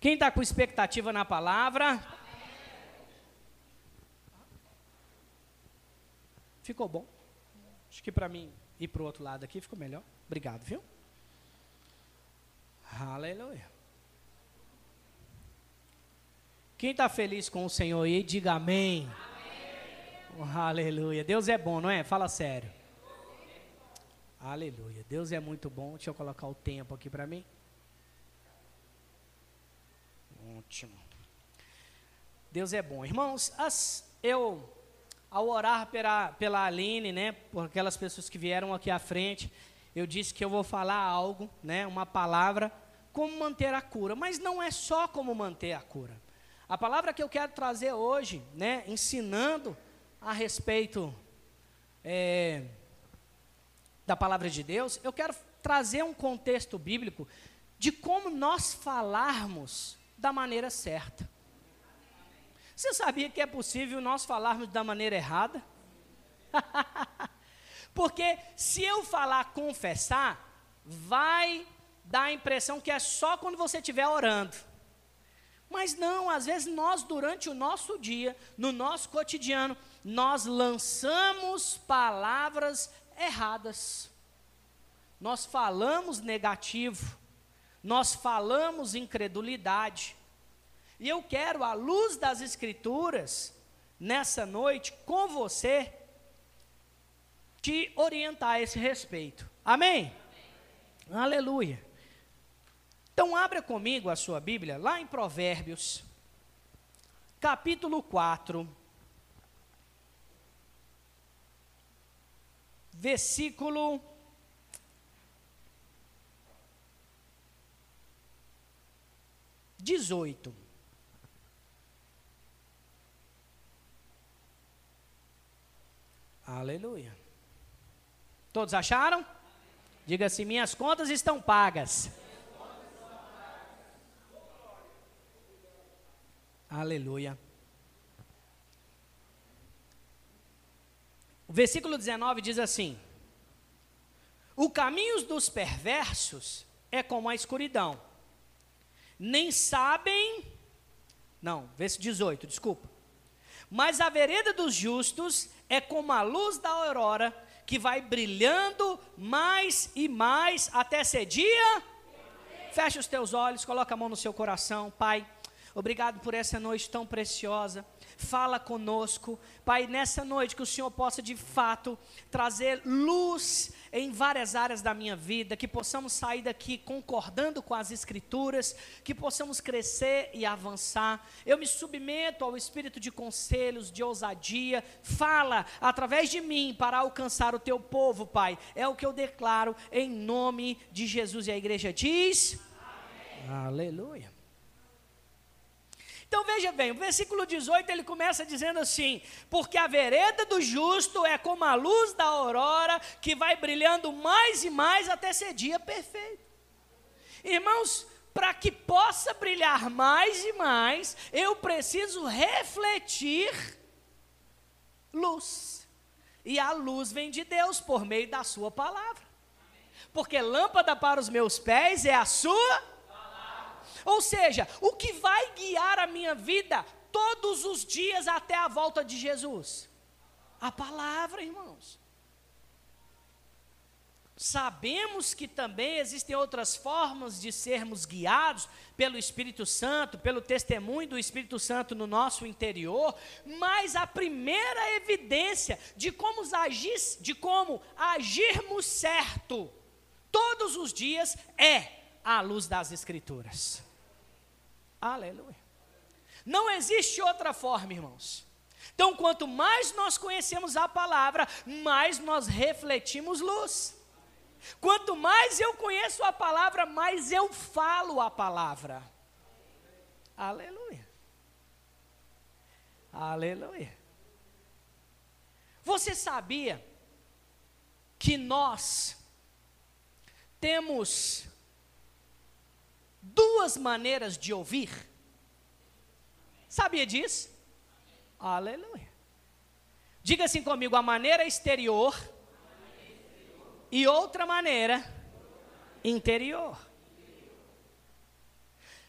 Quem está com expectativa na palavra? Ficou bom. Acho que para mim ir para o outro lado aqui ficou melhor. Obrigado, viu? Aleluia. Quem está feliz com o Senhor aí, diga amém. amém. Oh, aleluia. Deus é bom, não é? Fala sério. Aleluia. Deus é muito bom. Deixa eu colocar o tempo aqui para mim. Ótimo. Deus é bom. Irmãos, as, eu, ao orar pela, pela Aline, né, por aquelas pessoas que vieram aqui à frente, eu disse que eu vou falar algo, né, uma palavra, como manter a cura. Mas não é só como manter a cura. A palavra que eu quero trazer hoje, né, ensinando a respeito é, da palavra de Deus, eu quero trazer um contexto bíblico de como nós falarmos da maneira certa. Você sabia que é possível nós falarmos da maneira errada? Porque se eu falar confessar, vai dar a impressão que é só quando você estiver orando. Mas não, às vezes nós, durante o nosso dia, no nosso cotidiano, nós lançamos palavras erradas. Nós falamos negativo, nós falamos incredulidade. E eu quero, à luz das Escrituras, nessa noite, com você, te orientar a esse respeito. Amém? Amém. Aleluia. Então, abra comigo a sua Bíblia, lá em Provérbios, capítulo 4. versículo dezoito. Aleluia. Todos acharam? Diga assim: minhas contas estão pagas. Aleluia. O versículo 19 diz assim: O caminho dos perversos é como a escuridão. Nem sabem. Não, verso 18, desculpa. Mas a vereda dos justos é como a luz da aurora, que vai brilhando mais e mais até ser dia. Fecha os teus olhos, coloca a mão no seu coração, Pai. Obrigado por essa noite tão preciosa fala conosco. Pai, nessa noite que o Senhor possa de fato trazer luz em várias áreas da minha vida, que possamos sair daqui concordando com as Escrituras, que possamos crescer e avançar. Eu me submeto ao espírito de conselhos, de ousadia. Fala através de mim para alcançar o teu povo, Pai. É o que eu declaro em nome de Jesus. E a igreja diz: Amém. Aleluia. Então veja bem, o versículo 18 ele começa dizendo assim: Porque a vereda do justo é como a luz da aurora que vai brilhando mais e mais até ser dia perfeito. Irmãos, para que possa brilhar mais e mais, eu preciso refletir luz. E a luz vem de Deus por meio da Sua palavra. Porque lâmpada para os meus pés é a Sua ou seja, o que vai guiar a minha vida todos os dias até a volta de Jesus? A palavra, irmãos. Sabemos que também existem outras formas de sermos guiados pelo Espírito Santo, pelo testemunho do Espírito Santo no nosso interior, mas a primeira evidência de como agir, de como agirmos certo todos os dias é a luz das Escrituras. Aleluia. Não existe outra forma, irmãos. Então, quanto mais nós conhecemos a palavra, mais nós refletimos luz. Quanto mais eu conheço a palavra, mais eu falo a palavra. Aleluia. Aleluia. Você sabia que nós temos duas maneiras de ouvir. Sabia disso? Aleluia. Diga assim comigo: a maneira exterior, e outra maneira interior.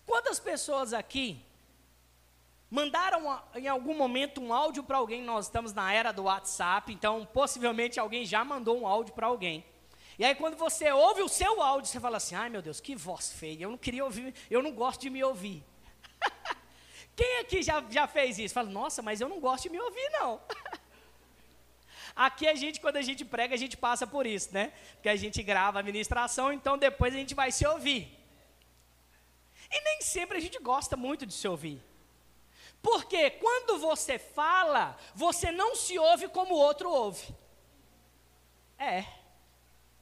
Quantas pessoas aqui mandaram em algum momento um áudio para alguém? Nós estamos na era do WhatsApp, então possivelmente alguém já mandou um áudio para alguém. E aí quando você ouve o seu áudio, você fala assim: "Ai, meu Deus, que voz feia. Eu não queria ouvir, eu não gosto de me ouvir". Quem aqui já, já fez isso? Fala: "Nossa, mas eu não gosto de me ouvir não". Aqui a gente, quando a gente prega, a gente passa por isso, né? Porque a gente grava a ministração, então depois a gente vai se ouvir. E nem sempre a gente gosta muito de se ouvir. Porque quando você fala, você não se ouve como o outro ouve. É.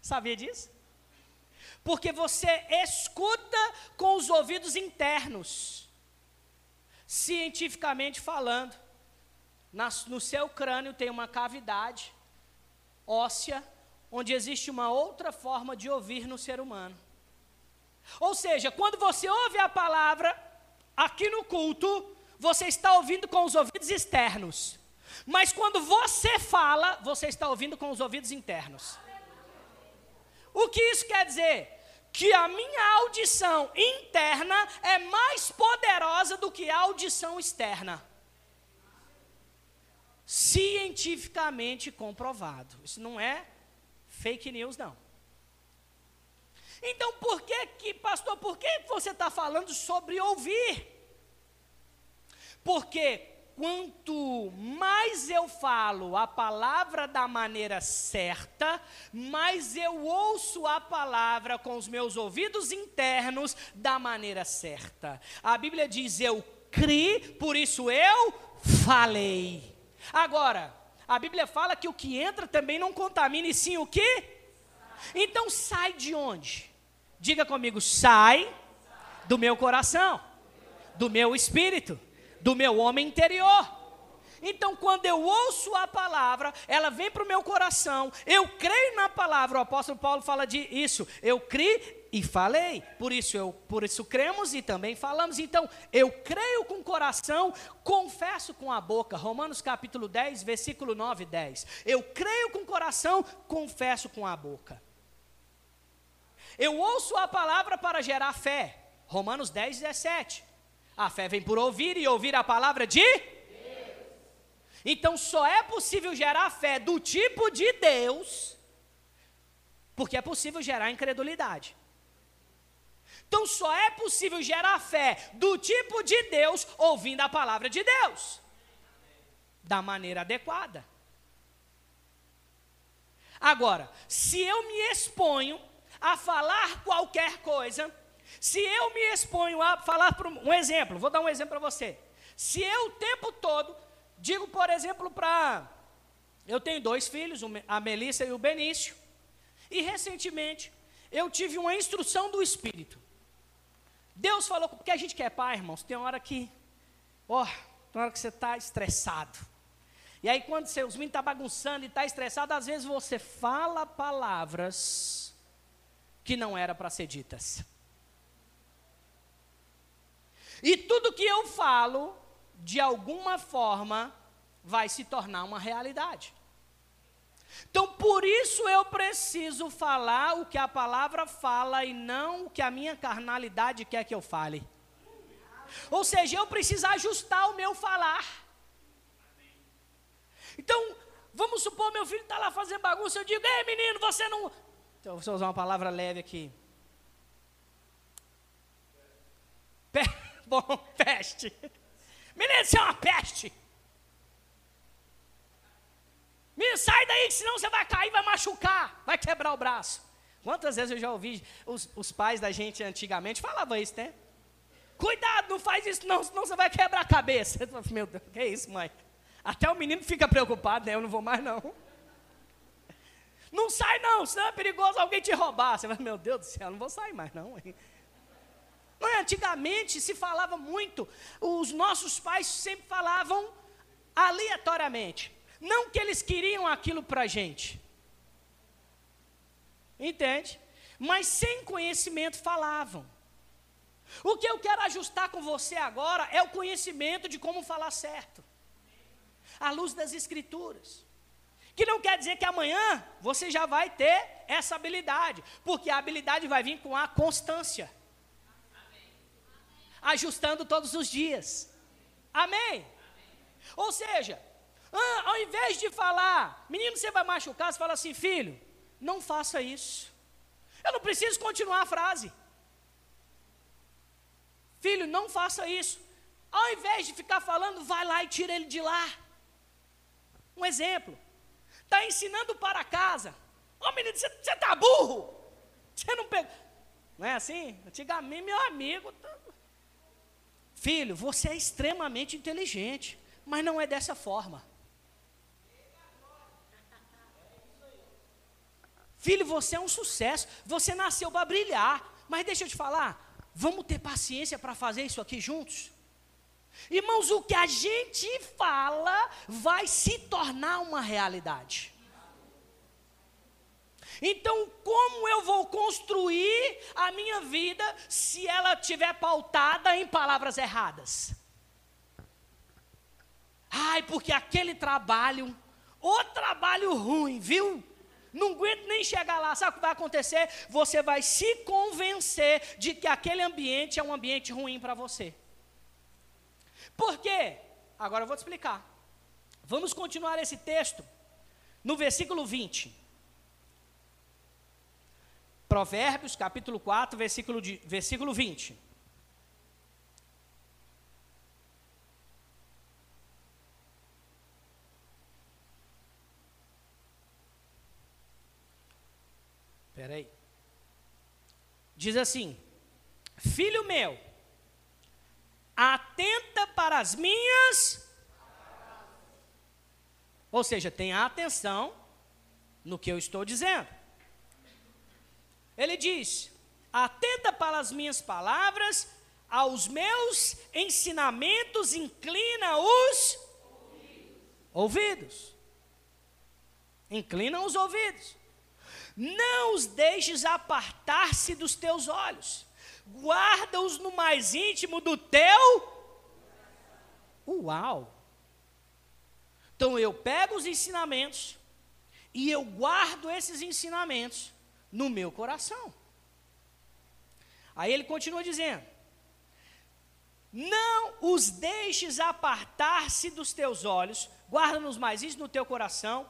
Sabia disso? Porque você escuta com os ouvidos internos. Cientificamente falando, no seu crânio tem uma cavidade óssea, onde existe uma outra forma de ouvir no ser humano. Ou seja, quando você ouve a palavra aqui no culto, você está ouvindo com os ouvidos externos. Mas quando você fala, você está ouvindo com os ouvidos internos. O que isso quer dizer? Que a minha audição interna é mais poderosa do que a audição externa. Cientificamente comprovado. Isso não é fake news, não. Então, por que que, pastor, por que você está falando sobre ouvir? Porque quanto mais eu falo a palavra da maneira certa, mais eu ouço a palavra com os meus ouvidos internos da maneira certa. A Bíblia diz: Eu criei, por isso eu falei. Agora, a Bíblia fala que o que entra também não contamina, e sim o que? Então sai de onde? Diga comigo, sai do meu coração, do meu espírito, do meu homem interior. Então, quando eu ouço a palavra, ela vem para o meu coração, eu creio na palavra, o apóstolo Paulo fala de isso, eu criei e falei, por isso, eu, por isso cremos e também falamos. Então, eu creio com o coração, confesso com a boca. Romanos capítulo 10, versículo 9 e 10. Eu creio com o coração, confesso com a boca. Eu ouço a palavra para gerar fé. Romanos 10, 17. A fé vem por ouvir e ouvir a palavra de Deus. Então só é possível gerar fé do tipo de Deus, porque é possível gerar incredulidade. Então só é possível gerar fé do tipo de Deus ouvindo a palavra de Deus, da maneira adequada. Agora, se eu me exponho a falar qualquer coisa, se eu me exponho a falar, por um exemplo, vou dar um exemplo para você. Se eu o tempo todo digo, por exemplo, para. Eu tenho dois filhos, a Melissa e o Benício, e recentemente eu tive uma instrução do Espírito. Deus falou, porque a gente quer pai, irmãos, tem hora que, ó, tem hora que você está estressado. E aí, quando você, os meninos estão tá bagunçando e está estressado, às vezes você fala palavras que não era para ser ditas. E tudo que eu falo, de alguma forma, vai se tornar uma realidade. Então, por isso eu preciso falar o que a palavra fala e não o que a minha carnalidade quer que eu fale. Ou seja, eu preciso ajustar o meu falar. Então, vamos supor, meu filho está lá fazendo bagunça, eu digo, ei menino, você não. Então, vou usar uma palavra leve aqui. Bom, peste. Menino, isso é uma peste. Menino, sai daí, senão você vai cair, vai machucar, vai quebrar o braço. Quantas vezes eu já ouvi os, os pais da gente antigamente falavam isso, né? Cuidado, não faz isso não, senão você vai quebrar a cabeça. Meu Deus, que é isso, mãe? Até o menino fica preocupado, né? Eu não vou mais não. Não sai não, senão é perigoso alguém te roubar. Você vai, meu Deus do céu, não vou sair mais não. É? Antigamente se falava muito, os nossos pais sempre falavam aleatoriamente. Não que eles queriam aquilo para a gente. Entende? Mas sem conhecimento falavam. O que eu quero ajustar com você agora é o conhecimento de como falar certo. À luz das Escrituras. Que não quer dizer que amanhã você já vai ter essa habilidade, porque a habilidade vai vir com a constância. Ajustando todos os dias. Amém? Ou seja, ao invés de falar, menino, você vai machucar, você fala assim, filho, não faça isso. Eu não preciso continuar a frase. Filho, não faça isso. Ao invés de ficar falando, vai lá e tira ele de lá. Um exemplo. Está ensinando para casa. Ô oh, menino, você está burro. Você não pega. Não é assim? Antigamente, meu amigo. Filho, você é extremamente inteligente, mas não é dessa forma. Filho, você é um sucesso, você nasceu para brilhar, mas deixa eu te falar, vamos ter paciência para fazer isso aqui juntos? Irmãos, o que a gente fala vai se tornar uma realidade. Então, como eu vou construir a minha vida se ela estiver pautada em palavras erradas? Ai, porque aquele trabalho, o trabalho ruim, viu? Não aguento nem chegar lá. Sabe o que vai acontecer? Você vai se convencer de que aquele ambiente é um ambiente ruim para você. Por quê? Agora eu vou te explicar. Vamos continuar esse texto no versículo 20. Provérbios, capítulo 4, versículo, de, versículo 20. Espera aí. Diz assim: Filho meu, atenta para as minhas. Ou seja, tenha atenção no que eu estou dizendo. Ele diz: atenta para as minhas palavras, aos meus ensinamentos, inclina os ouvidos. ouvidos. Inclina os ouvidos. Não os deixes apartar-se dos teus olhos. Guarda-os no mais íntimo do teu. Uau! Então eu pego os ensinamentos e eu guardo esses ensinamentos no meu coração. Aí ele continua dizendo: Não os deixes apartar-se dos teus olhos, guarda-nos mais isso no teu coração,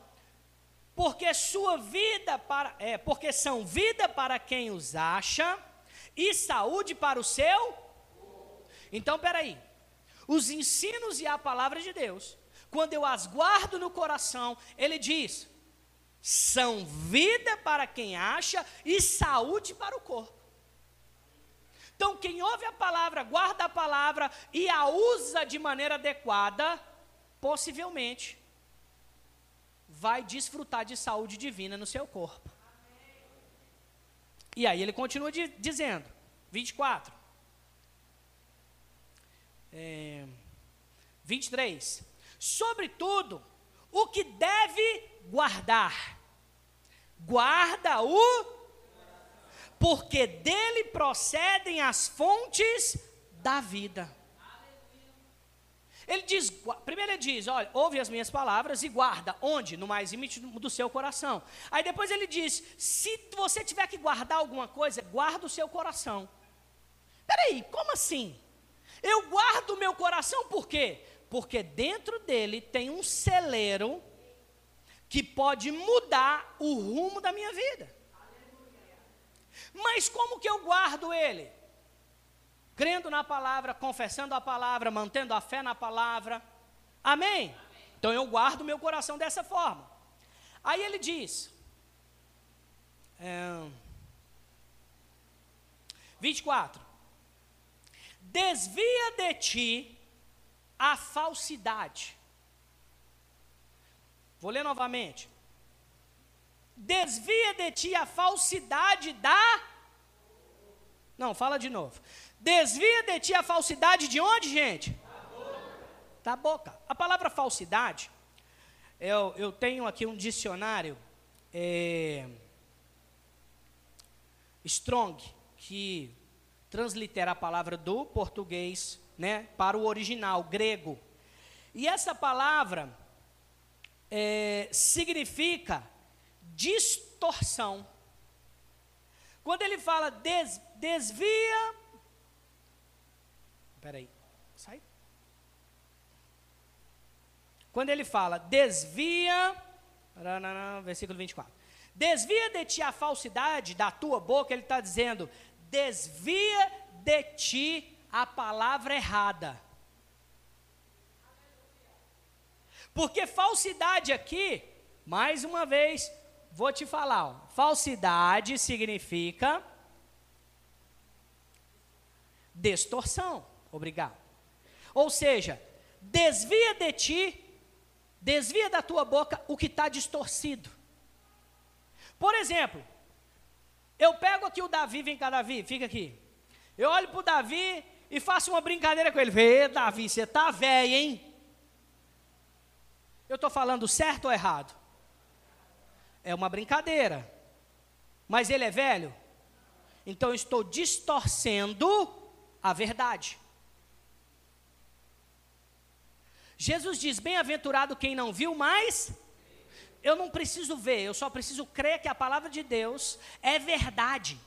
porque sua vida para é, porque são vida para quem os acha e saúde para o seu. Então, peraí. Os ensinos e a palavra de Deus, quando eu as guardo no coração, ele diz: são vida para quem acha e saúde para o corpo. Então, quem ouve a palavra, guarda a palavra e a usa de maneira adequada, possivelmente vai desfrutar de saúde divina no seu corpo. E aí ele continua de, dizendo, 24. É, 23. Sobretudo, o que deve guardar, guarda o, porque dele procedem as fontes da vida. Ele diz, primeiro ele diz, olha, ouve as minhas palavras e guarda. Onde? No mais íntimo do seu coração. Aí depois ele diz, se você tiver que guardar alguma coisa, guarda o seu coração. Peraí, como assim? Eu guardo o meu coração por quê? Porque dentro dele tem um celeiro que pode mudar o rumo da minha vida. Mas como que eu guardo ele? crendo na palavra, confessando a palavra, mantendo a fé na palavra. Amém? Então eu guardo meu coração dessa forma. Aí ele diz, é, 24: Desvia de ti a falsidade. Vou ler novamente. Desvia de ti a falsidade da. Não, fala de novo. Desvia de ti a falsidade de onde, gente? Da boca. A palavra falsidade, eu, eu tenho aqui um dicionário é, Strong, que translitera a palavra do português né, para o original, grego. E essa palavra é, significa distorção. Quando ele fala des, desvia Peraí. Sai. Quando ele fala, desvia. Versículo 24. Desvia de ti a falsidade da tua boca, ele está dizendo, desvia de ti a palavra errada. Porque falsidade aqui, mais uma vez, vou te falar, ó, falsidade significa distorção. Obrigado. Ou seja, desvia de ti, desvia da tua boca o que está distorcido. Por exemplo, eu pego aqui o Davi, vem cá, Davi, fica aqui. Eu olho para o Davi e faço uma brincadeira com ele. Vê, Davi, você está velho, hein? Eu estou falando certo ou errado? É uma brincadeira. Mas ele é velho? Então eu estou distorcendo a verdade. Jesus diz: Bem-aventurado quem não viu, mas eu não preciso ver, eu só preciso crer que a palavra de Deus é verdade.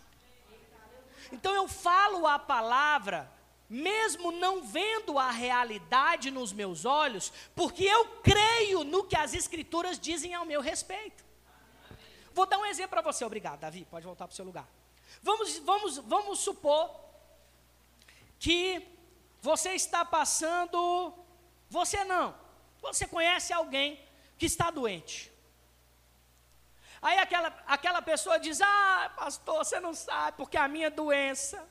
Então eu falo a palavra, mesmo não vendo a realidade nos meus olhos, porque eu creio no que as Escrituras dizem ao meu respeito. Vou dar um exemplo para você, obrigado, Davi, pode voltar para o seu lugar. Vamos, vamos, vamos supor que você está passando você não. Você conhece alguém que está doente. Aí aquela, aquela pessoa diz: Ah, pastor, você não sabe, porque a minha doença.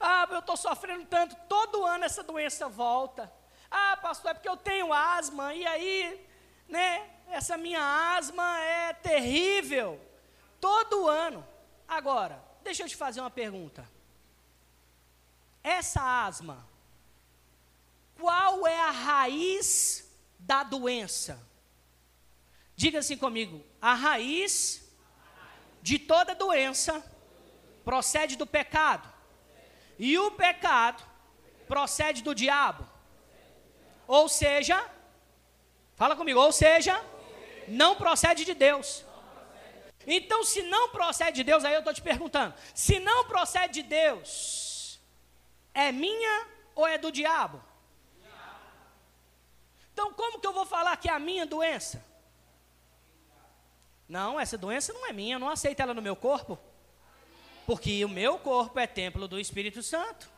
Ah, eu estou sofrendo tanto, todo ano essa doença volta. Ah, pastor, é porque eu tenho asma, e aí, né, essa minha asma é terrível. Todo ano. Agora, deixa eu te fazer uma pergunta. Essa asma qual é a raiz da doença? Diga assim comigo: a raiz de toda doença procede do pecado, e o pecado procede do diabo. Ou seja, fala comigo, ou seja, não procede de Deus. Então, se não procede de Deus, aí eu estou te perguntando: se não procede de Deus, é minha ou é do diabo? Então, como que eu vou falar que é a minha doença? Não, essa doença não é minha, eu não aceito ela no meu corpo. Porque o meu corpo é templo do Espírito Santo.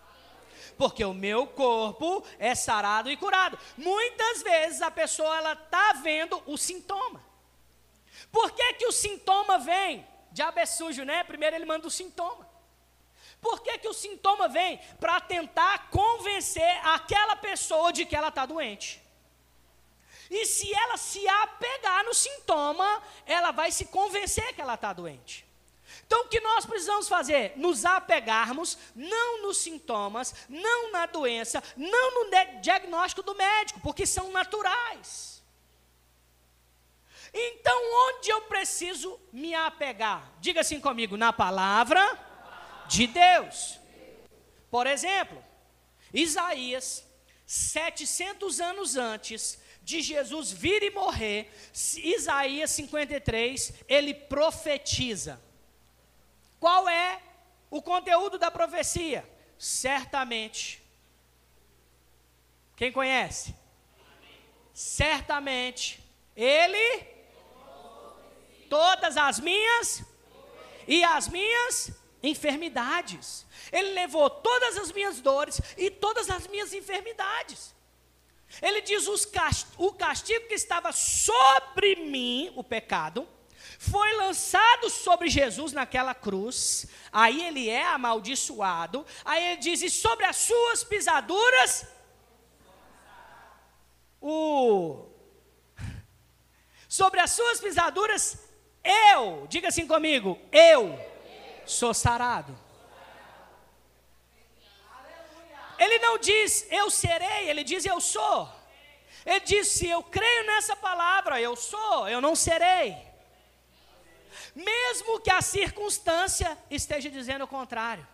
Porque o meu corpo é sarado e curado. Muitas vezes a pessoa ela tá vendo o sintoma. Por que, que o sintoma vem? Diabo é sujo, né? Primeiro ele manda o sintoma. Por que, que o sintoma vem? Para tentar convencer aquela pessoa de que ela está doente. E se ela se apegar no sintoma, ela vai se convencer que ela está doente. Então, o que nós precisamos fazer? Nos apegarmos não nos sintomas, não na doença, não no diagnóstico do médico, porque são naturais. Então, onde eu preciso me apegar? Diga assim comigo, na palavra de Deus. Por exemplo, Isaías, 700 anos antes, de Jesus vir e morrer, Isaías 53, ele profetiza. Qual é o conteúdo da profecia? Certamente. Quem conhece? Certamente ele todas as minhas e as minhas enfermidades. Ele levou todas as minhas dores e todas as minhas enfermidades. Ele diz: o castigo que estava sobre mim, o pecado, foi lançado sobre Jesus naquela cruz, aí ele é amaldiçoado, aí ele diz: e sobre as suas pisaduras, o. Sobre as suas pisaduras, eu, diga assim comigo, eu sou sarado. Ele não diz eu serei, ele diz eu sou. Ele diz: se eu creio nessa palavra, eu sou, eu não serei. Mesmo que a circunstância esteja dizendo o contrário.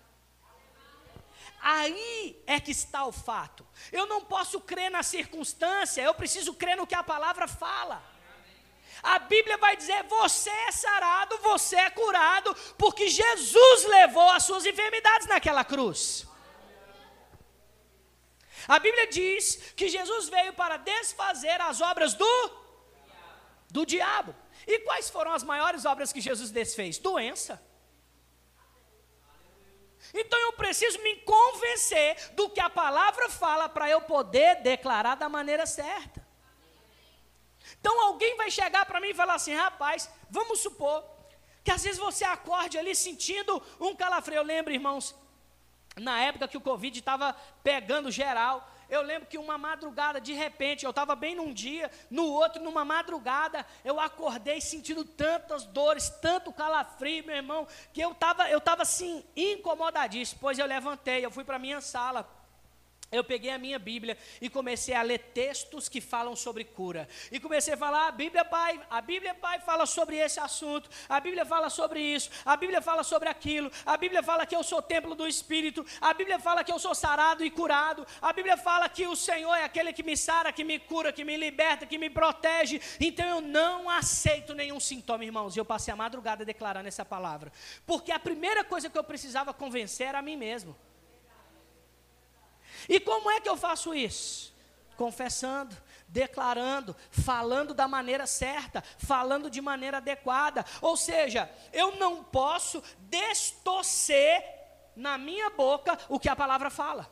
Aí é que está o fato. Eu não posso crer na circunstância, eu preciso crer no que a palavra fala. A Bíblia vai dizer: você é sarado, você é curado, porque Jesus levou as suas enfermidades naquela cruz. A Bíblia diz que Jesus veio para desfazer as obras do do diabo. E quais foram as maiores obras que Jesus desfez? Doença. Então eu preciso me convencer do que a palavra fala para eu poder declarar da maneira certa. Então alguém vai chegar para mim e falar assim: rapaz, vamos supor que às vezes você acorde ali sentindo um calafrio. Eu lembro, irmãos, na época que o Covid estava pegando geral, eu lembro que uma madrugada, de repente, eu estava bem num dia, no outro, numa madrugada, eu acordei sentindo tantas dores, tanto calafrio, meu irmão, que eu estava eu tava assim, incomodadíssimo. Pois eu levantei, eu fui para a minha sala eu peguei a minha Bíblia e comecei a ler textos que falam sobre cura. E comecei a falar: a Bíblia, pai, a Bíblia, pai, fala sobre esse assunto. A Bíblia fala sobre isso. A Bíblia fala sobre aquilo. A Bíblia fala que eu sou templo do Espírito. A Bíblia fala que eu sou sarado e curado. A Bíblia fala que o Senhor é aquele que me sara, que me cura, que me liberta, que me protege. Então eu não aceito nenhum sintoma, irmãos. E eu passei a madrugada declarando essa palavra. Porque a primeira coisa que eu precisava convencer era a mim mesmo. E como é que eu faço isso? Confessando, declarando, falando da maneira certa, falando de maneira adequada. Ou seja, eu não posso destorcer na minha boca o que a palavra fala.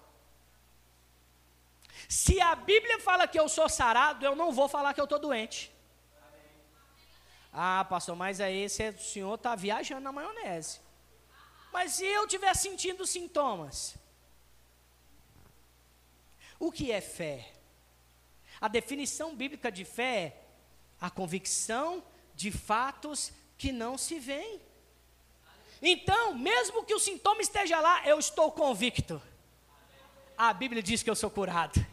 Se a Bíblia fala que eu sou sarado, eu não vou falar que eu estou doente. Ah, pastor, mas aí o senhor está viajando na maionese. Mas se eu estiver sentindo sintomas, o que é fé? A definição bíblica de fé é a convicção de fatos que não se veem. Então, mesmo que o sintoma esteja lá, eu estou convicto. A Bíblia diz que eu sou curado.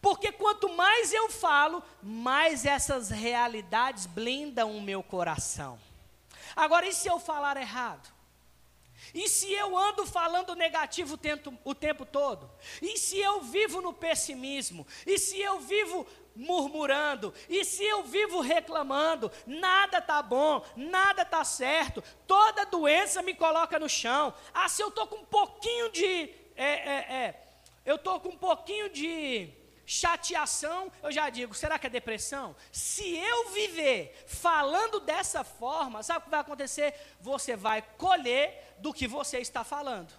Porque quanto mais eu falo, mais essas realidades blindam o meu coração. Agora, e se eu falar errado? E se eu ando falando negativo o tempo, todo? E se eu vivo no pessimismo? E se eu vivo murmurando? E se eu vivo reclamando? Nada está bom, nada está certo, toda doença me coloca no chão. Ah, se eu estou com um pouquinho de. É, é, é, eu estou com um pouquinho de chateação, eu já digo, será que é depressão? Se eu viver falando dessa forma, sabe o que vai acontecer? Você vai colher do que você está falando.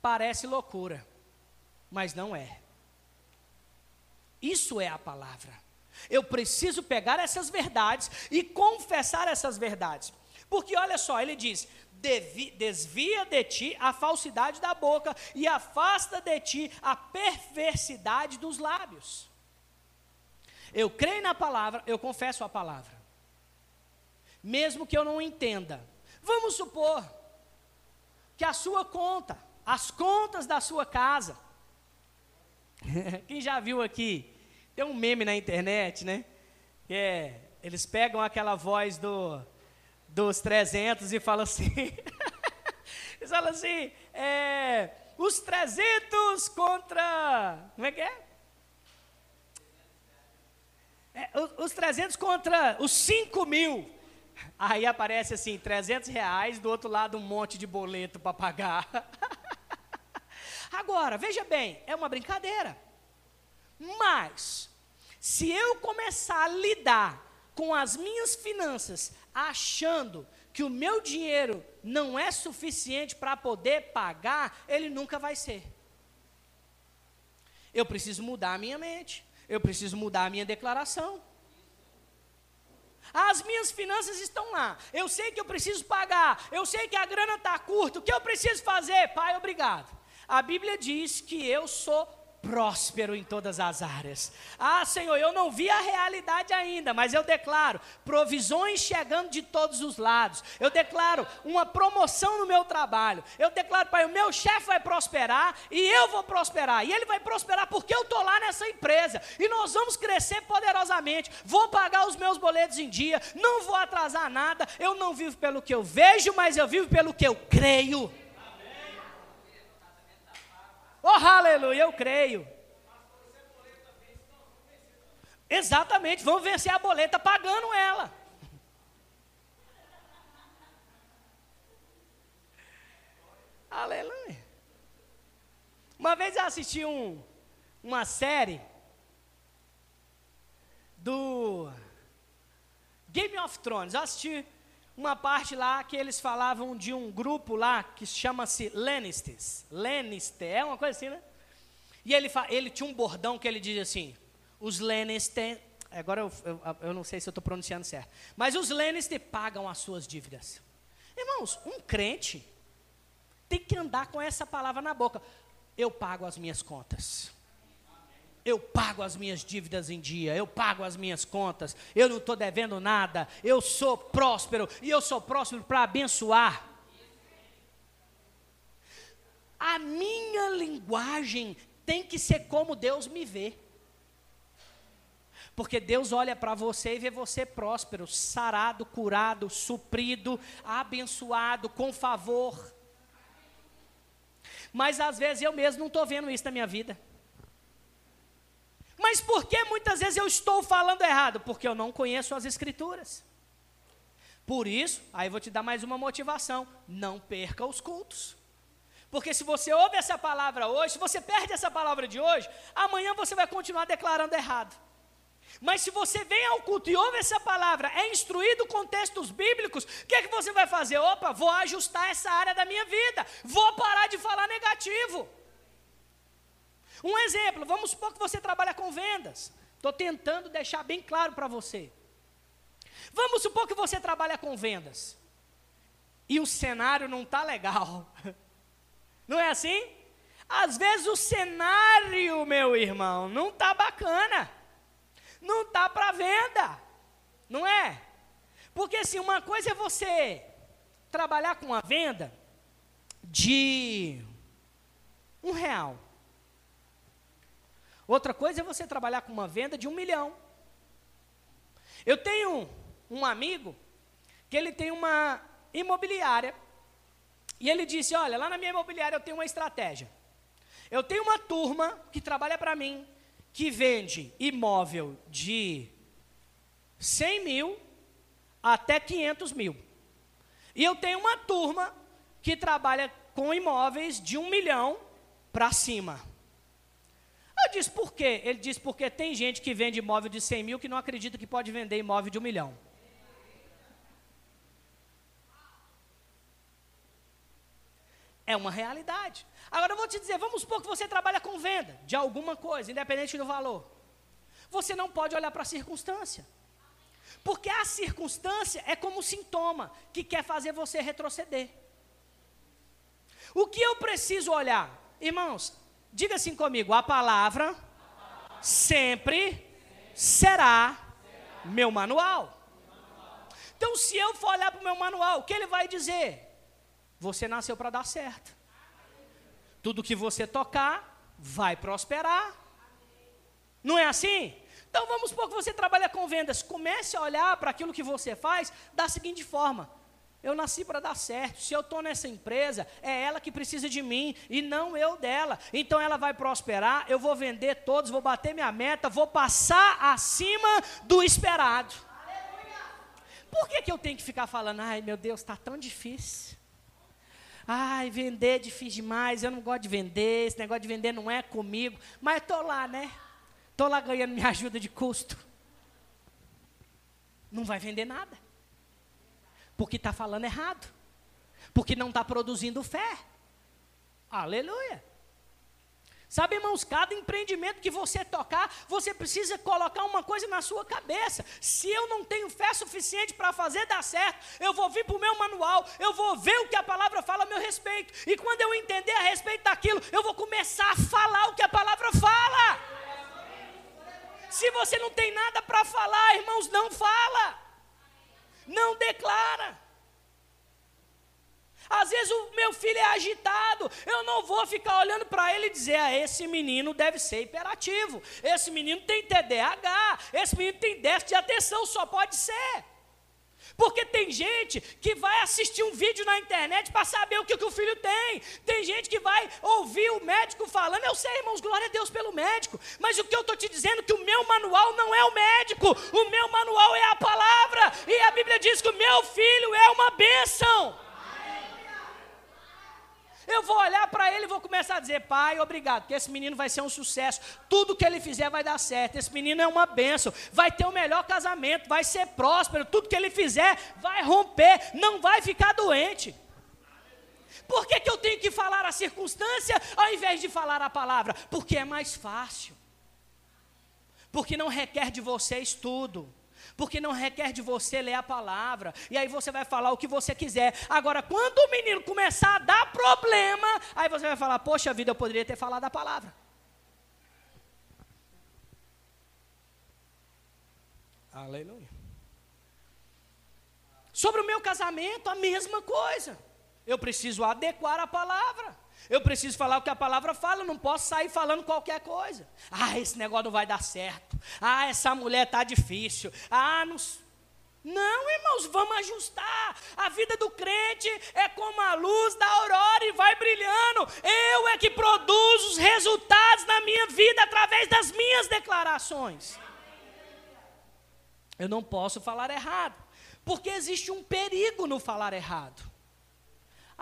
Parece loucura, mas não é. Isso é a palavra. Eu preciso pegar essas verdades e confessar essas verdades. Porque olha só, ele diz: desvia de ti a falsidade da boca e afasta de ti a perversidade dos lábios. Eu creio na palavra, eu confesso a palavra. Mesmo que eu não entenda. Vamos supor que a sua conta, as contas da sua casa. Quem já viu aqui? Tem um meme na internet, né? Que é, eles pegam aquela voz do dos 300 e fala assim, eles falam assim, é, os 300 contra, como é que é? é os, os 300 contra os 5 mil. Aí aparece assim, 300 reais, do outro lado um monte de boleto para pagar. Agora, veja bem, é uma brincadeira. Mas, se eu começar a lidar com as minhas finanças achando que o meu dinheiro não é suficiente para poder pagar, ele nunca vai ser. Eu preciso mudar a minha mente, eu preciso mudar a minha declaração. As minhas finanças estão lá. Eu sei que eu preciso pagar. Eu sei que a grana está curta. O que eu preciso fazer? Pai, obrigado. A Bíblia diz que eu sou próspero em todas as áreas. Ah, Senhor, eu não vi a realidade ainda, mas eu declaro provisões chegando de todos os lados. Eu declaro uma promoção no meu trabalho. Eu declaro, Pai, o meu chefe vai prosperar e eu vou prosperar. E ele vai prosperar porque eu estou lá nessa empresa. E nós vamos crescer poderosamente. Vou pagar os meus boletos em dia, não vou atrasar nada. Eu não vivo pelo que eu vejo, mas eu vivo pelo que eu creio. Oh, aleluia, eu creio. Exatamente, vamos vencer a boleta pagando ela. Aleluia. Uma vez eu assisti um, uma série do Game of Thrones. Eu assisti uma parte lá que eles falavam de um grupo lá que chama-se Lannisters. Lannister, é uma coisa assim, né? E ele, ele tinha um bordão que ele dizia assim: os Lannister. Agora eu, eu, eu não sei se eu estou pronunciando certo. Mas os Lannister pagam as suas dívidas. Irmãos, um crente tem que andar com essa palavra na boca. Eu pago as minhas contas. Eu pago as minhas dívidas em dia, eu pago as minhas contas, eu não estou devendo nada, eu sou próspero e eu sou próspero para abençoar. A minha linguagem tem que ser como Deus me vê. Porque Deus olha para você e vê você próspero, sarado, curado, suprido, abençoado, com favor. Mas às vezes eu mesmo não estou vendo isso na minha vida. Mas por que muitas vezes eu estou falando errado? Porque eu não conheço as Escrituras. Por isso, aí vou te dar mais uma motivação: não perca os cultos. Porque se você ouve essa palavra hoje, se você perde essa palavra de hoje, amanhã você vai continuar declarando errado. Mas se você vem ao culto e ouve essa palavra, é instruído com textos bíblicos, o que é que você vai fazer? Opa, vou ajustar essa área da minha vida, vou parar de falar negativo. Um exemplo, vamos supor que você trabalha com vendas. Estou tentando deixar bem claro para você. Vamos supor que você trabalha com vendas. E o cenário não está legal. Não é assim? Às vezes o cenário, meu irmão, não está bacana. Não está para venda. Não é? Porque assim, uma coisa é você trabalhar com a venda de um real. Outra coisa é você trabalhar com uma venda de um milhão. Eu tenho um amigo que ele tem uma imobiliária e ele disse: Olha, lá na minha imobiliária eu tenho uma estratégia. Eu tenho uma turma que trabalha para mim que vende imóvel de 100 mil até 500 mil. E eu tenho uma turma que trabalha com imóveis de um milhão para cima. Eu disse, por quê? Ele disse, porque tem gente que vende imóvel de 100 mil que não acredita que pode vender imóvel de um milhão. É uma realidade. Agora eu vou te dizer, vamos supor que você trabalha com venda de alguma coisa, independente do valor. Você não pode olhar para a circunstância. Porque a circunstância é como um sintoma que quer fazer você retroceder. O que eu preciso olhar? Irmãos, Diga assim comigo: a palavra sempre será meu manual. Então, se eu for olhar para o meu manual, o que ele vai dizer? Você nasceu para dar certo. Tudo que você tocar vai prosperar. Não é assim? Então vamos supor que você trabalha com vendas. Comece a olhar para aquilo que você faz da seguinte forma: eu nasci para dar certo. Se eu estou nessa empresa, é ela que precisa de mim e não eu dela. Então ela vai prosperar, eu vou vender todos, vou bater minha meta, vou passar acima do esperado. Por que, que eu tenho que ficar falando, ai meu Deus, está tão difícil? Ai, vender é difícil demais, eu não gosto de vender, esse negócio de vender não é comigo. Mas estou lá, né? Estou lá ganhando minha ajuda de custo. Não vai vender nada. Porque está falando errado. Porque não está produzindo fé. Aleluia. Sabe, irmãos, cada empreendimento que você tocar, você precisa colocar uma coisa na sua cabeça. Se eu não tenho fé suficiente para fazer dar certo, eu vou vir para o meu manual, eu vou ver o que a palavra fala a meu respeito. E quando eu entender a respeito daquilo, eu vou começar a falar o que a palavra fala. Se você não tem nada para falar, irmãos, não fala não declara. Às vezes o meu filho é agitado, eu não vou ficar olhando para ele e dizer: ah, esse menino deve ser hiperativo, esse menino tem TDAH, esse menino tem déficit de atenção, só pode ser. Porque tem gente que vai assistir um vídeo na internet para saber o que, que, o filho tem. Tem gente que vai ouvir o médico falando. Eu sei, irmãos, glória a Deus pelo médico. Mas o que eu estou te dizendo é que o meu manual não é o médico. O meu manual é a palavra. E a Bíblia diz que o meu filho é uma bênção. Eu vou olhar para ele e vou começar a dizer, pai, obrigado, que esse menino vai ser um sucesso. Tudo que ele fizer vai dar certo. Esse menino é uma benção. Vai ter o melhor casamento, vai ser próspero. Tudo que ele fizer vai romper, não vai ficar doente. Por que, que eu tenho que falar a circunstância ao invés de falar a palavra? Porque é mais fácil. Porque não requer de você estudo porque não requer de você ler a palavra, e aí você vai falar o que você quiser. Agora, quando o menino começar a dar problema, aí você vai falar: Poxa vida, eu poderia ter falado a palavra. Aleluia. Sobre o meu casamento, a mesma coisa. Eu preciso adequar a palavra. Eu preciso falar o que a palavra fala, não posso sair falando qualquer coisa. Ah, esse negócio não vai dar certo. Ah, essa mulher está difícil. Ah, não. Não, irmãos, vamos ajustar. A vida do crente é como a luz da aurora e vai brilhando. Eu é que produzo os resultados na minha vida através das minhas declarações. Eu não posso falar errado, porque existe um perigo no falar errado.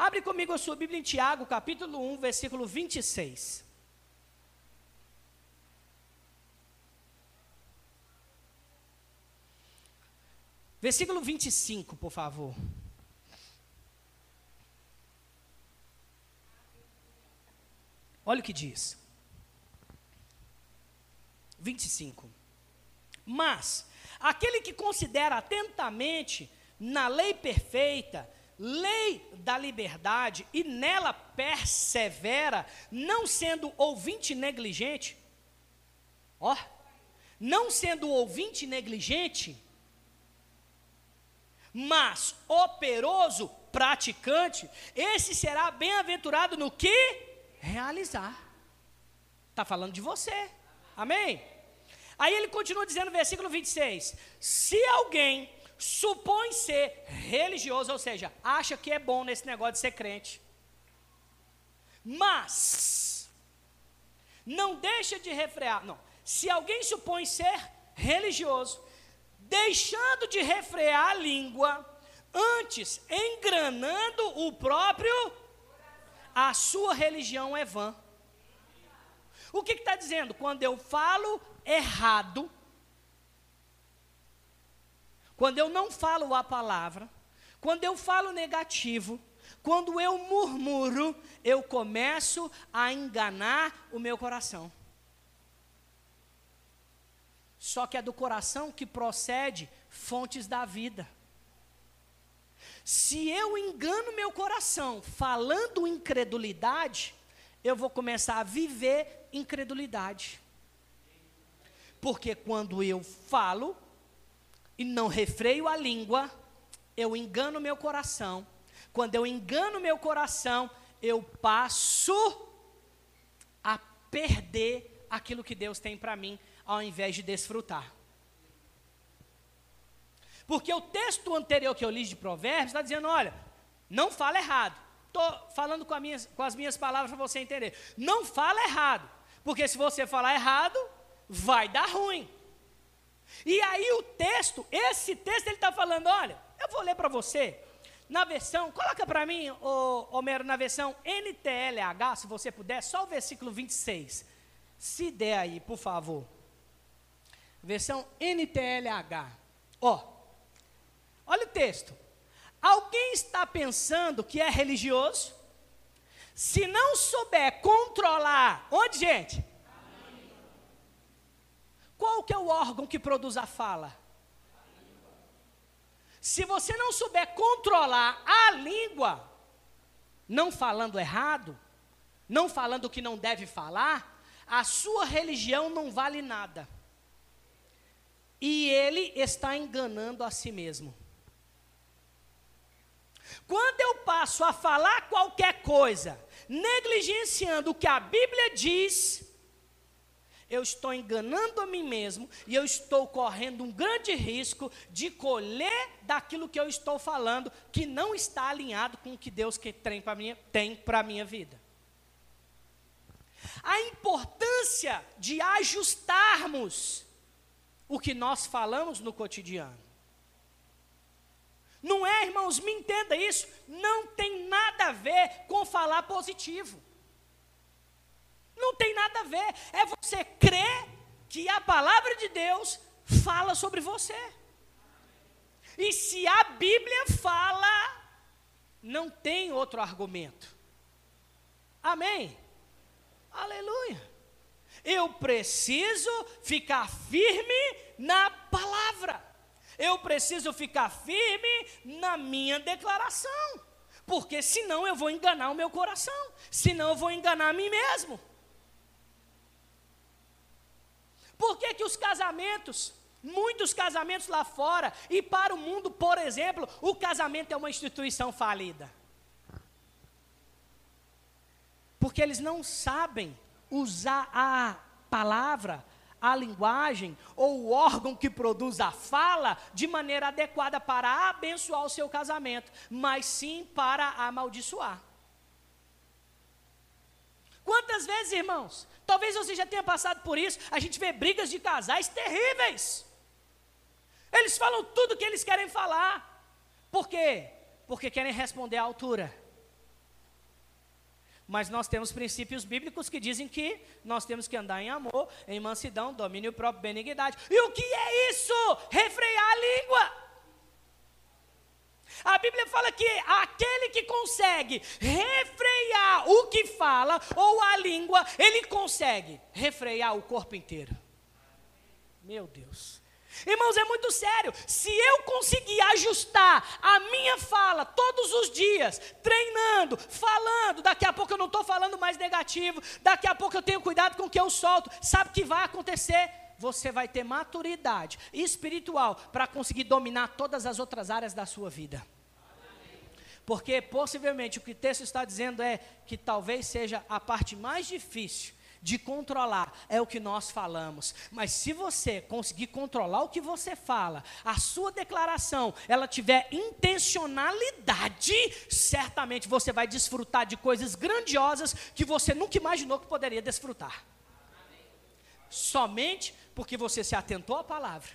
Abre comigo a sua Bíblia em Tiago, capítulo 1, versículo 26. Versículo 25, por favor. Olha o que diz. 25. Mas aquele que considera atentamente na lei perfeita, lei da liberdade e nela persevera, não sendo ouvinte negligente, ó, não sendo ouvinte negligente, mas operoso, praticante, esse será bem-aventurado no que realizar. Está falando de você, amém? Aí ele continua dizendo versículo 26: Se alguém supõe ser religioso, ou seja, acha que é bom nesse negócio de ser crente. Mas não deixa de refrear, não. Se alguém supõe ser religioso, deixando de refrear a língua, antes engranando o próprio, a sua religião é vã. O que está dizendo? Quando eu falo errado, quando eu não falo a palavra, quando eu falo negativo, quando eu murmuro, eu começo a enganar o meu coração. Só que é do coração que procede fontes da vida. Se eu engano meu coração falando incredulidade, eu vou começar a viver incredulidade. Porque quando eu falo, e não refreio a língua, eu engano meu coração. Quando eu engano meu coração, eu passo a perder aquilo que Deus tem para mim, ao invés de desfrutar. Porque o texto anterior que eu li de Provérbios está dizendo: olha, não fala errado. Estou falando com, minhas, com as minhas palavras para você entender. Não fala errado. Porque se você falar errado, vai dar ruim. E aí o texto, esse texto ele está falando, olha, eu vou ler para você, na versão, coloca para mim, ô, Homero, na versão NTLH, se você puder, só o versículo 26. Se der aí, por favor. Versão NTLH. Ó, olha o texto. Alguém está pensando que é religioso? Se não souber controlar, onde, gente? Qual que é o órgão que produz a fala? Se você não souber controlar a língua, não falando errado, não falando o que não deve falar, a sua religião não vale nada. E ele está enganando a si mesmo. Quando eu passo a falar qualquer coisa, negligenciando o que a Bíblia diz, eu estou enganando a mim mesmo e eu estou correndo um grande risco de colher daquilo que eu estou falando que não está alinhado com o que Deus tem para a minha vida. A importância de ajustarmos o que nós falamos no cotidiano. Não é, irmãos, me entenda isso, não tem nada a ver com falar positivo. Ver, é você crer que a palavra de Deus fala sobre você. E se a Bíblia fala, não tem outro argumento. Amém? Aleluia. Eu preciso ficar firme na palavra. Eu preciso ficar firme na minha declaração. Porque senão eu vou enganar o meu coração. Senão eu vou enganar a mim mesmo. Por que, que os casamentos, muitos casamentos lá fora, e para o mundo, por exemplo, o casamento é uma instituição falida? Porque eles não sabem usar a palavra, a linguagem ou o órgão que produz a fala de maneira adequada para abençoar o seu casamento, mas sim para amaldiçoar. Quantas vezes, irmãos, talvez você já tenha passado por isso, a gente vê brigas de casais terríveis. Eles falam tudo o que eles querem falar. Por quê? Porque querem responder à altura. Mas nós temos princípios bíblicos que dizem que nós temos que andar em amor, em mansidão, domínio próprio, benignidade. E o que é isso? Refrear a língua. A Bíblia fala que aquele que consegue refrear o que fala ou a língua, ele consegue refrear o corpo inteiro. Meu Deus. Irmãos, é muito sério. Se eu conseguir ajustar a minha fala todos os dias, treinando, falando, daqui a pouco eu não estou falando mais negativo, daqui a pouco eu tenho cuidado com o que eu solto, sabe o que vai acontecer? Você vai ter maturidade espiritual para conseguir dominar todas as outras áreas da sua vida. Porque possivelmente o que o texto está dizendo é que talvez seja a parte mais difícil de controlar é o que nós falamos. Mas se você conseguir controlar o que você fala, a sua declaração, ela tiver intencionalidade, certamente você vai desfrutar de coisas grandiosas que você nunca imaginou que poderia desfrutar. Somente porque você se atentou à palavra.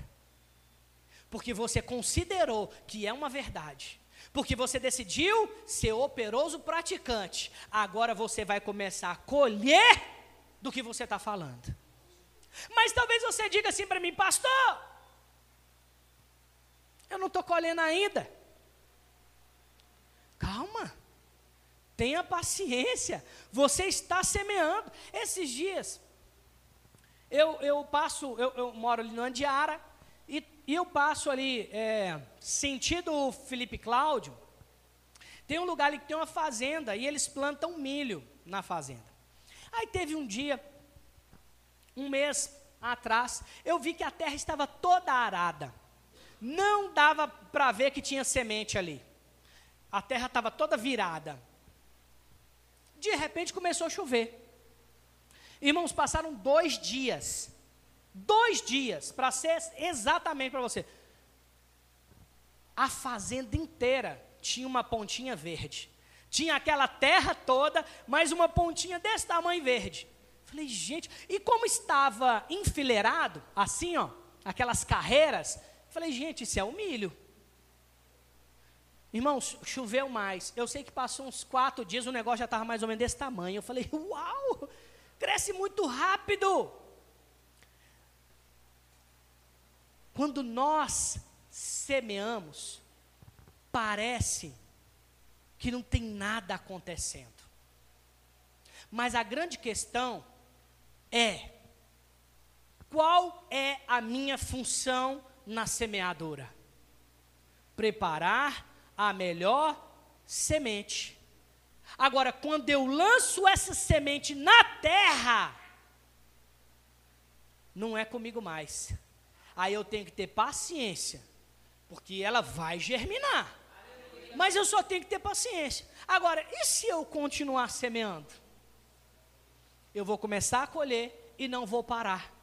Porque você considerou que é uma verdade porque você decidiu ser operoso praticante. Agora você vai começar a colher do que você está falando. Mas talvez você diga assim para mim, pastor, eu não estou colhendo ainda. Calma, tenha paciência, você está semeando. Esses dias, eu, eu passo, eu, eu moro ali no Andiara, e, e eu passo ali, é, sentido Felipe Cláudio, tem um lugar ali que tem uma fazenda, e eles plantam milho na fazenda. Aí teve um dia, um mês atrás, eu vi que a terra estava toda arada. Não dava para ver que tinha semente ali. A terra estava toda virada. De repente começou a chover. Irmãos, passaram dois dias. Dois dias, para ser exatamente para você. A fazenda inteira tinha uma pontinha verde. Tinha aquela terra toda, mais uma pontinha desse tamanho verde. Falei, gente, e como estava enfileirado, assim, ó, aquelas carreiras, falei, gente, isso é o milho. Irmãos, choveu mais. Eu sei que passou uns quatro dias, o negócio já estava mais ou menos desse tamanho. Eu falei, uau, cresce muito rápido. Quando nós semeamos, parece que não tem nada acontecendo. Mas a grande questão é: qual é a minha função na semeadura? Preparar a melhor semente. Agora, quando eu lanço essa semente na terra, não é comigo mais. Aí eu tenho que ter paciência, porque ela vai germinar. Mas eu só tenho que ter paciência. Agora, e se eu continuar semeando? Eu vou começar a colher e não vou parar.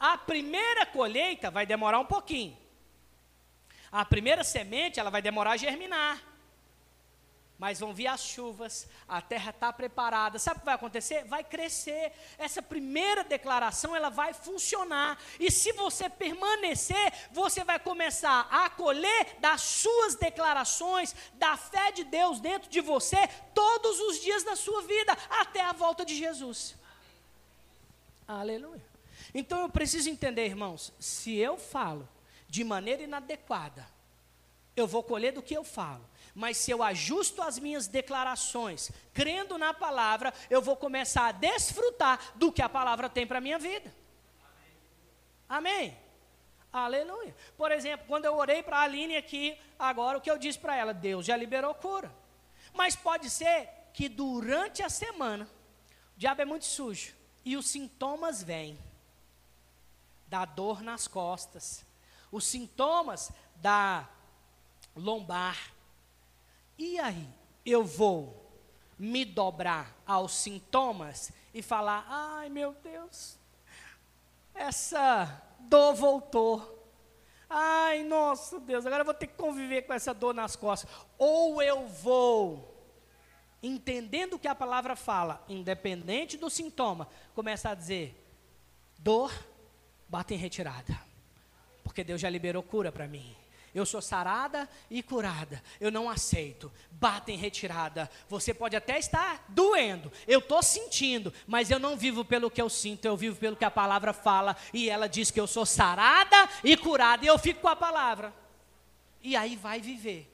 A primeira colheita vai demorar um pouquinho. A primeira semente, ela vai demorar a germinar mas vão vir as chuvas, a terra está preparada. Sabe o que vai acontecer? Vai crescer. Essa primeira declaração ela vai funcionar. E se você permanecer, você vai começar a colher das suas declarações, da fé de Deus dentro de você, todos os dias da sua vida, até a volta de Jesus. Aleluia. Então eu preciso entender, irmãos, se eu falo de maneira inadequada, eu vou colher do que eu falo. Mas se eu ajusto as minhas declarações, crendo na palavra, eu vou começar a desfrutar do que a palavra tem para a minha vida. Amém. Amém. Aleluia. Por exemplo, quando eu orei para a Aline aqui, agora o que eu disse para ela? Deus já liberou cura. Mas pode ser que durante a semana, o diabo é muito sujo, e os sintomas vêm da dor nas costas, os sintomas da lombar. E aí, eu vou me dobrar aos sintomas e falar: ai meu Deus, essa dor voltou. Ai, nossa Deus, agora eu vou ter que conviver com essa dor nas costas. Ou eu vou, entendendo o que a palavra fala, independente do sintoma, começar a dizer: dor, bata em retirada. Porque Deus já liberou cura para mim. Eu sou sarada e curada. Eu não aceito. Bata em retirada. Você pode até estar doendo. Eu estou sentindo. Mas eu não vivo pelo que eu sinto. Eu vivo pelo que a palavra fala. E ela diz que eu sou sarada e curada. E eu fico com a palavra. E aí vai viver.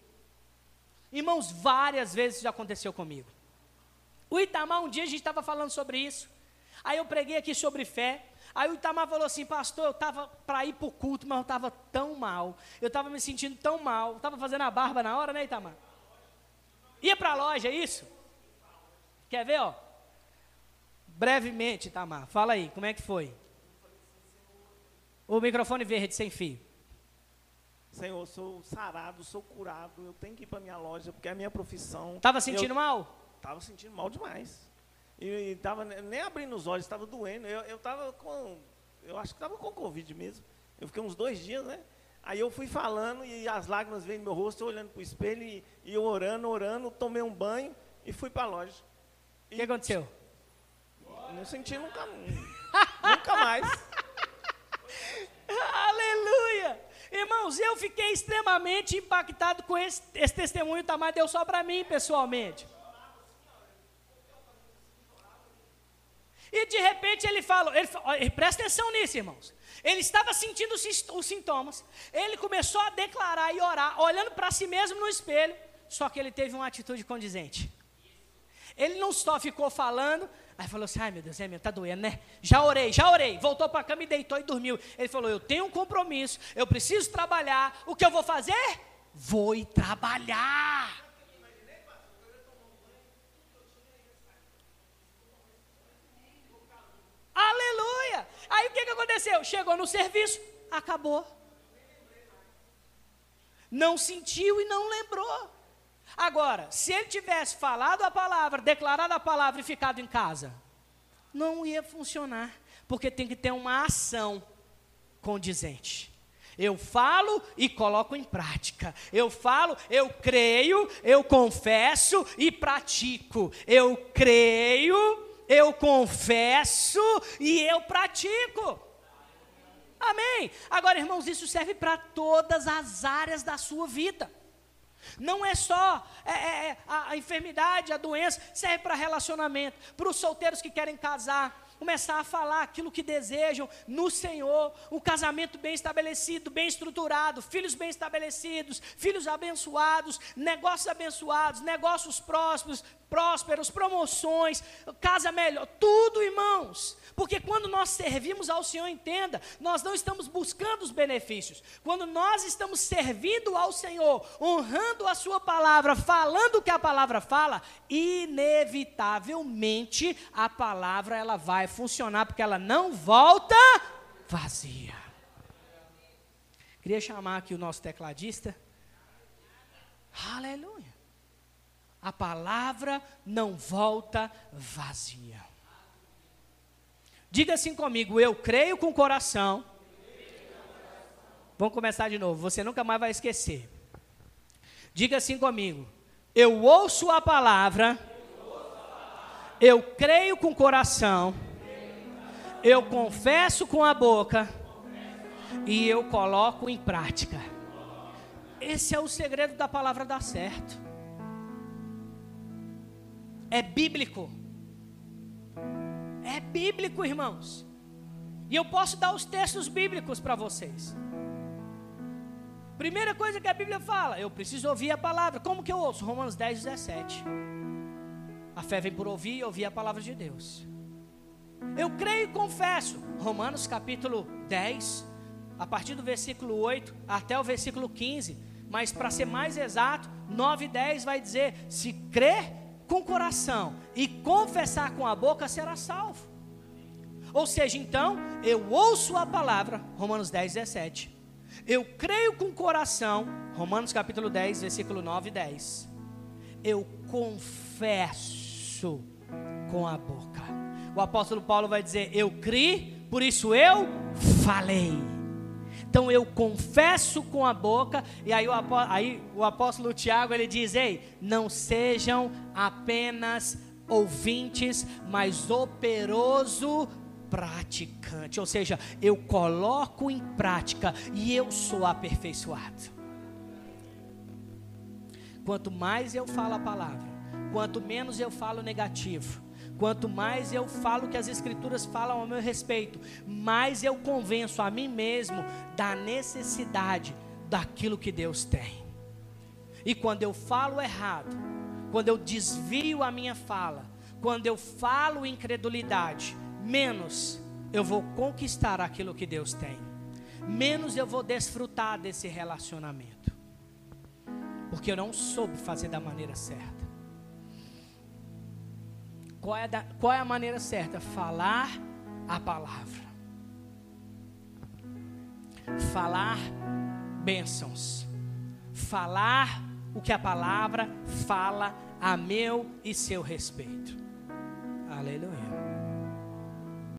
Irmãos, várias vezes já aconteceu comigo. O Itamar, um dia a gente estava falando sobre isso. Aí eu preguei aqui sobre fé. Aí o Itamar falou assim, pastor, eu estava para ir para o culto, mas eu estava tão mal. Eu estava me sentindo tão mal. Estava fazendo a barba na hora, né, Itamar? Ia para a loja, é isso? Quer ver, ó? Brevemente, Itamar, fala aí, como é que foi? O microfone verde sem fio. Senhor, sou sarado, sou curado, eu tenho que ir para minha loja, porque é a minha profissão. Estava sentindo eu, mal? Estava sentindo mal demais. E estava nem abrindo os olhos, estava doendo. Eu estava com. Eu acho que estava com Covid mesmo. Eu fiquei uns dois dias, né? Aí eu fui falando e as lágrimas veio no meu rosto, eu olhando para o espelho e, e, eu orando, orando, tomei um banho e fui para a loja. O que aconteceu? Não senti nunca, nunca mais. Aleluia! Irmãos, eu fiquei extremamente impactado com esse, esse testemunho, tá? Mas deu só para mim pessoalmente. E de repente ele fala, ele, presta atenção nisso, irmãos. Ele estava sentindo os, sintomas. Ele começou a declarar e orar, olhando para si mesmo no espelho. Só que ele teve uma atitude condizente. Ele não só ficou falando, aí falou assim: ai meu Deus, é meu, tá doendo, né? Já orei, já orei. Voltou para a cama e deitou e dormiu. Ele falou: eu tenho um compromisso, eu preciso trabalhar. O que eu vou fazer? Vou trabalhar. Aleluia! Aí o que, que aconteceu? Chegou no serviço, acabou. Não sentiu e não lembrou. Agora, se ele tivesse falado a palavra, declarado a palavra e ficado em casa, não ia funcionar, porque tem que ter uma ação condizente. Eu falo e coloco em prática. Eu falo, eu creio, eu confesso e pratico. Eu creio, eu confesso e eu pratico. Amém. Agora, irmãos, isso serve para todas as áreas da sua vida. Não é só é, é, é a, a enfermidade, a doença, serve para relacionamento, para os solteiros que querem casar, começar a falar aquilo que desejam no Senhor, um casamento bem estabelecido, bem estruturado, filhos bem estabelecidos, filhos abençoados, negócios abençoados, negócios prósperos, prósperos, promoções, casa melhor, tudo, irmãos. Porque quando nós servimos ao Senhor, entenda, nós não estamos buscando os benefícios. Quando nós estamos servindo ao Senhor, honrando a Sua palavra, falando o que a palavra fala, inevitavelmente a palavra ela vai funcionar, porque ela não volta vazia. Queria chamar aqui o nosso tecladista. Aleluia. A palavra não volta vazia. Diga assim comigo: eu creio com o coração. Vamos começar de novo, você nunca mais vai esquecer. Diga assim comigo: eu ouço a palavra, eu creio com o coração, eu confesso com a boca e eu coloco em prática. Esse é o segredo da palavra dar certo. É bíblico. É bíblico, irmãos. E eu posso dar os textos bíblicos para vocês. Primeira coisa que a Bíblia fala, eu preciso ouvir a palavra. Como que eu ouço? Romanos 10, 17. A fé vem por ouvir e ouvir a palavra de Deus. Eu creio e confesso. Romanos capítulo 10, a partir do versículo 8 até o versículo 15. Mas para ser mais exato, 9 e 10 vai dizer: se crer com o coração e confessar com a boca, será salvo. Ou seja, então, eu ouço a palavra, Romanos 10, 17 eu creio com o coração, Romanos capítulo 10, versículo 9 e 10. Eu confesso com a boca. O apóstolo Paulo vai dizer: Eu criei, por isso eu falei. Então eu confesso com a boca, e aí o, aí o apóstolo Tiago ele diz: Ei, não sejam apenas ouvintes, mas operoso praticante, ou seja, eu coloco em prática e eu sou aperfeiçoado. Quanto mais eu falo a palavra, quanto menos eu falo negativo, quanto mais eu falo que as escrituras falam ao meu respeito, mais eu convenço a mim mesmo da necessidade daquilo que Deus tem. E quando eu falo errado, quando eu desvio a minha fala, quando eu falo incredulidade, menos eu vou conquistar aquilo que Deus tem, menos eu vou desfrutar desse relacionamento, porque eu não soube fazer da maneira certa. Qual é, da, qual é a maneira certa? Falar a palavra, falar bênçãos, falar o que a palavra fala a meu e seu respeito. Aleluia.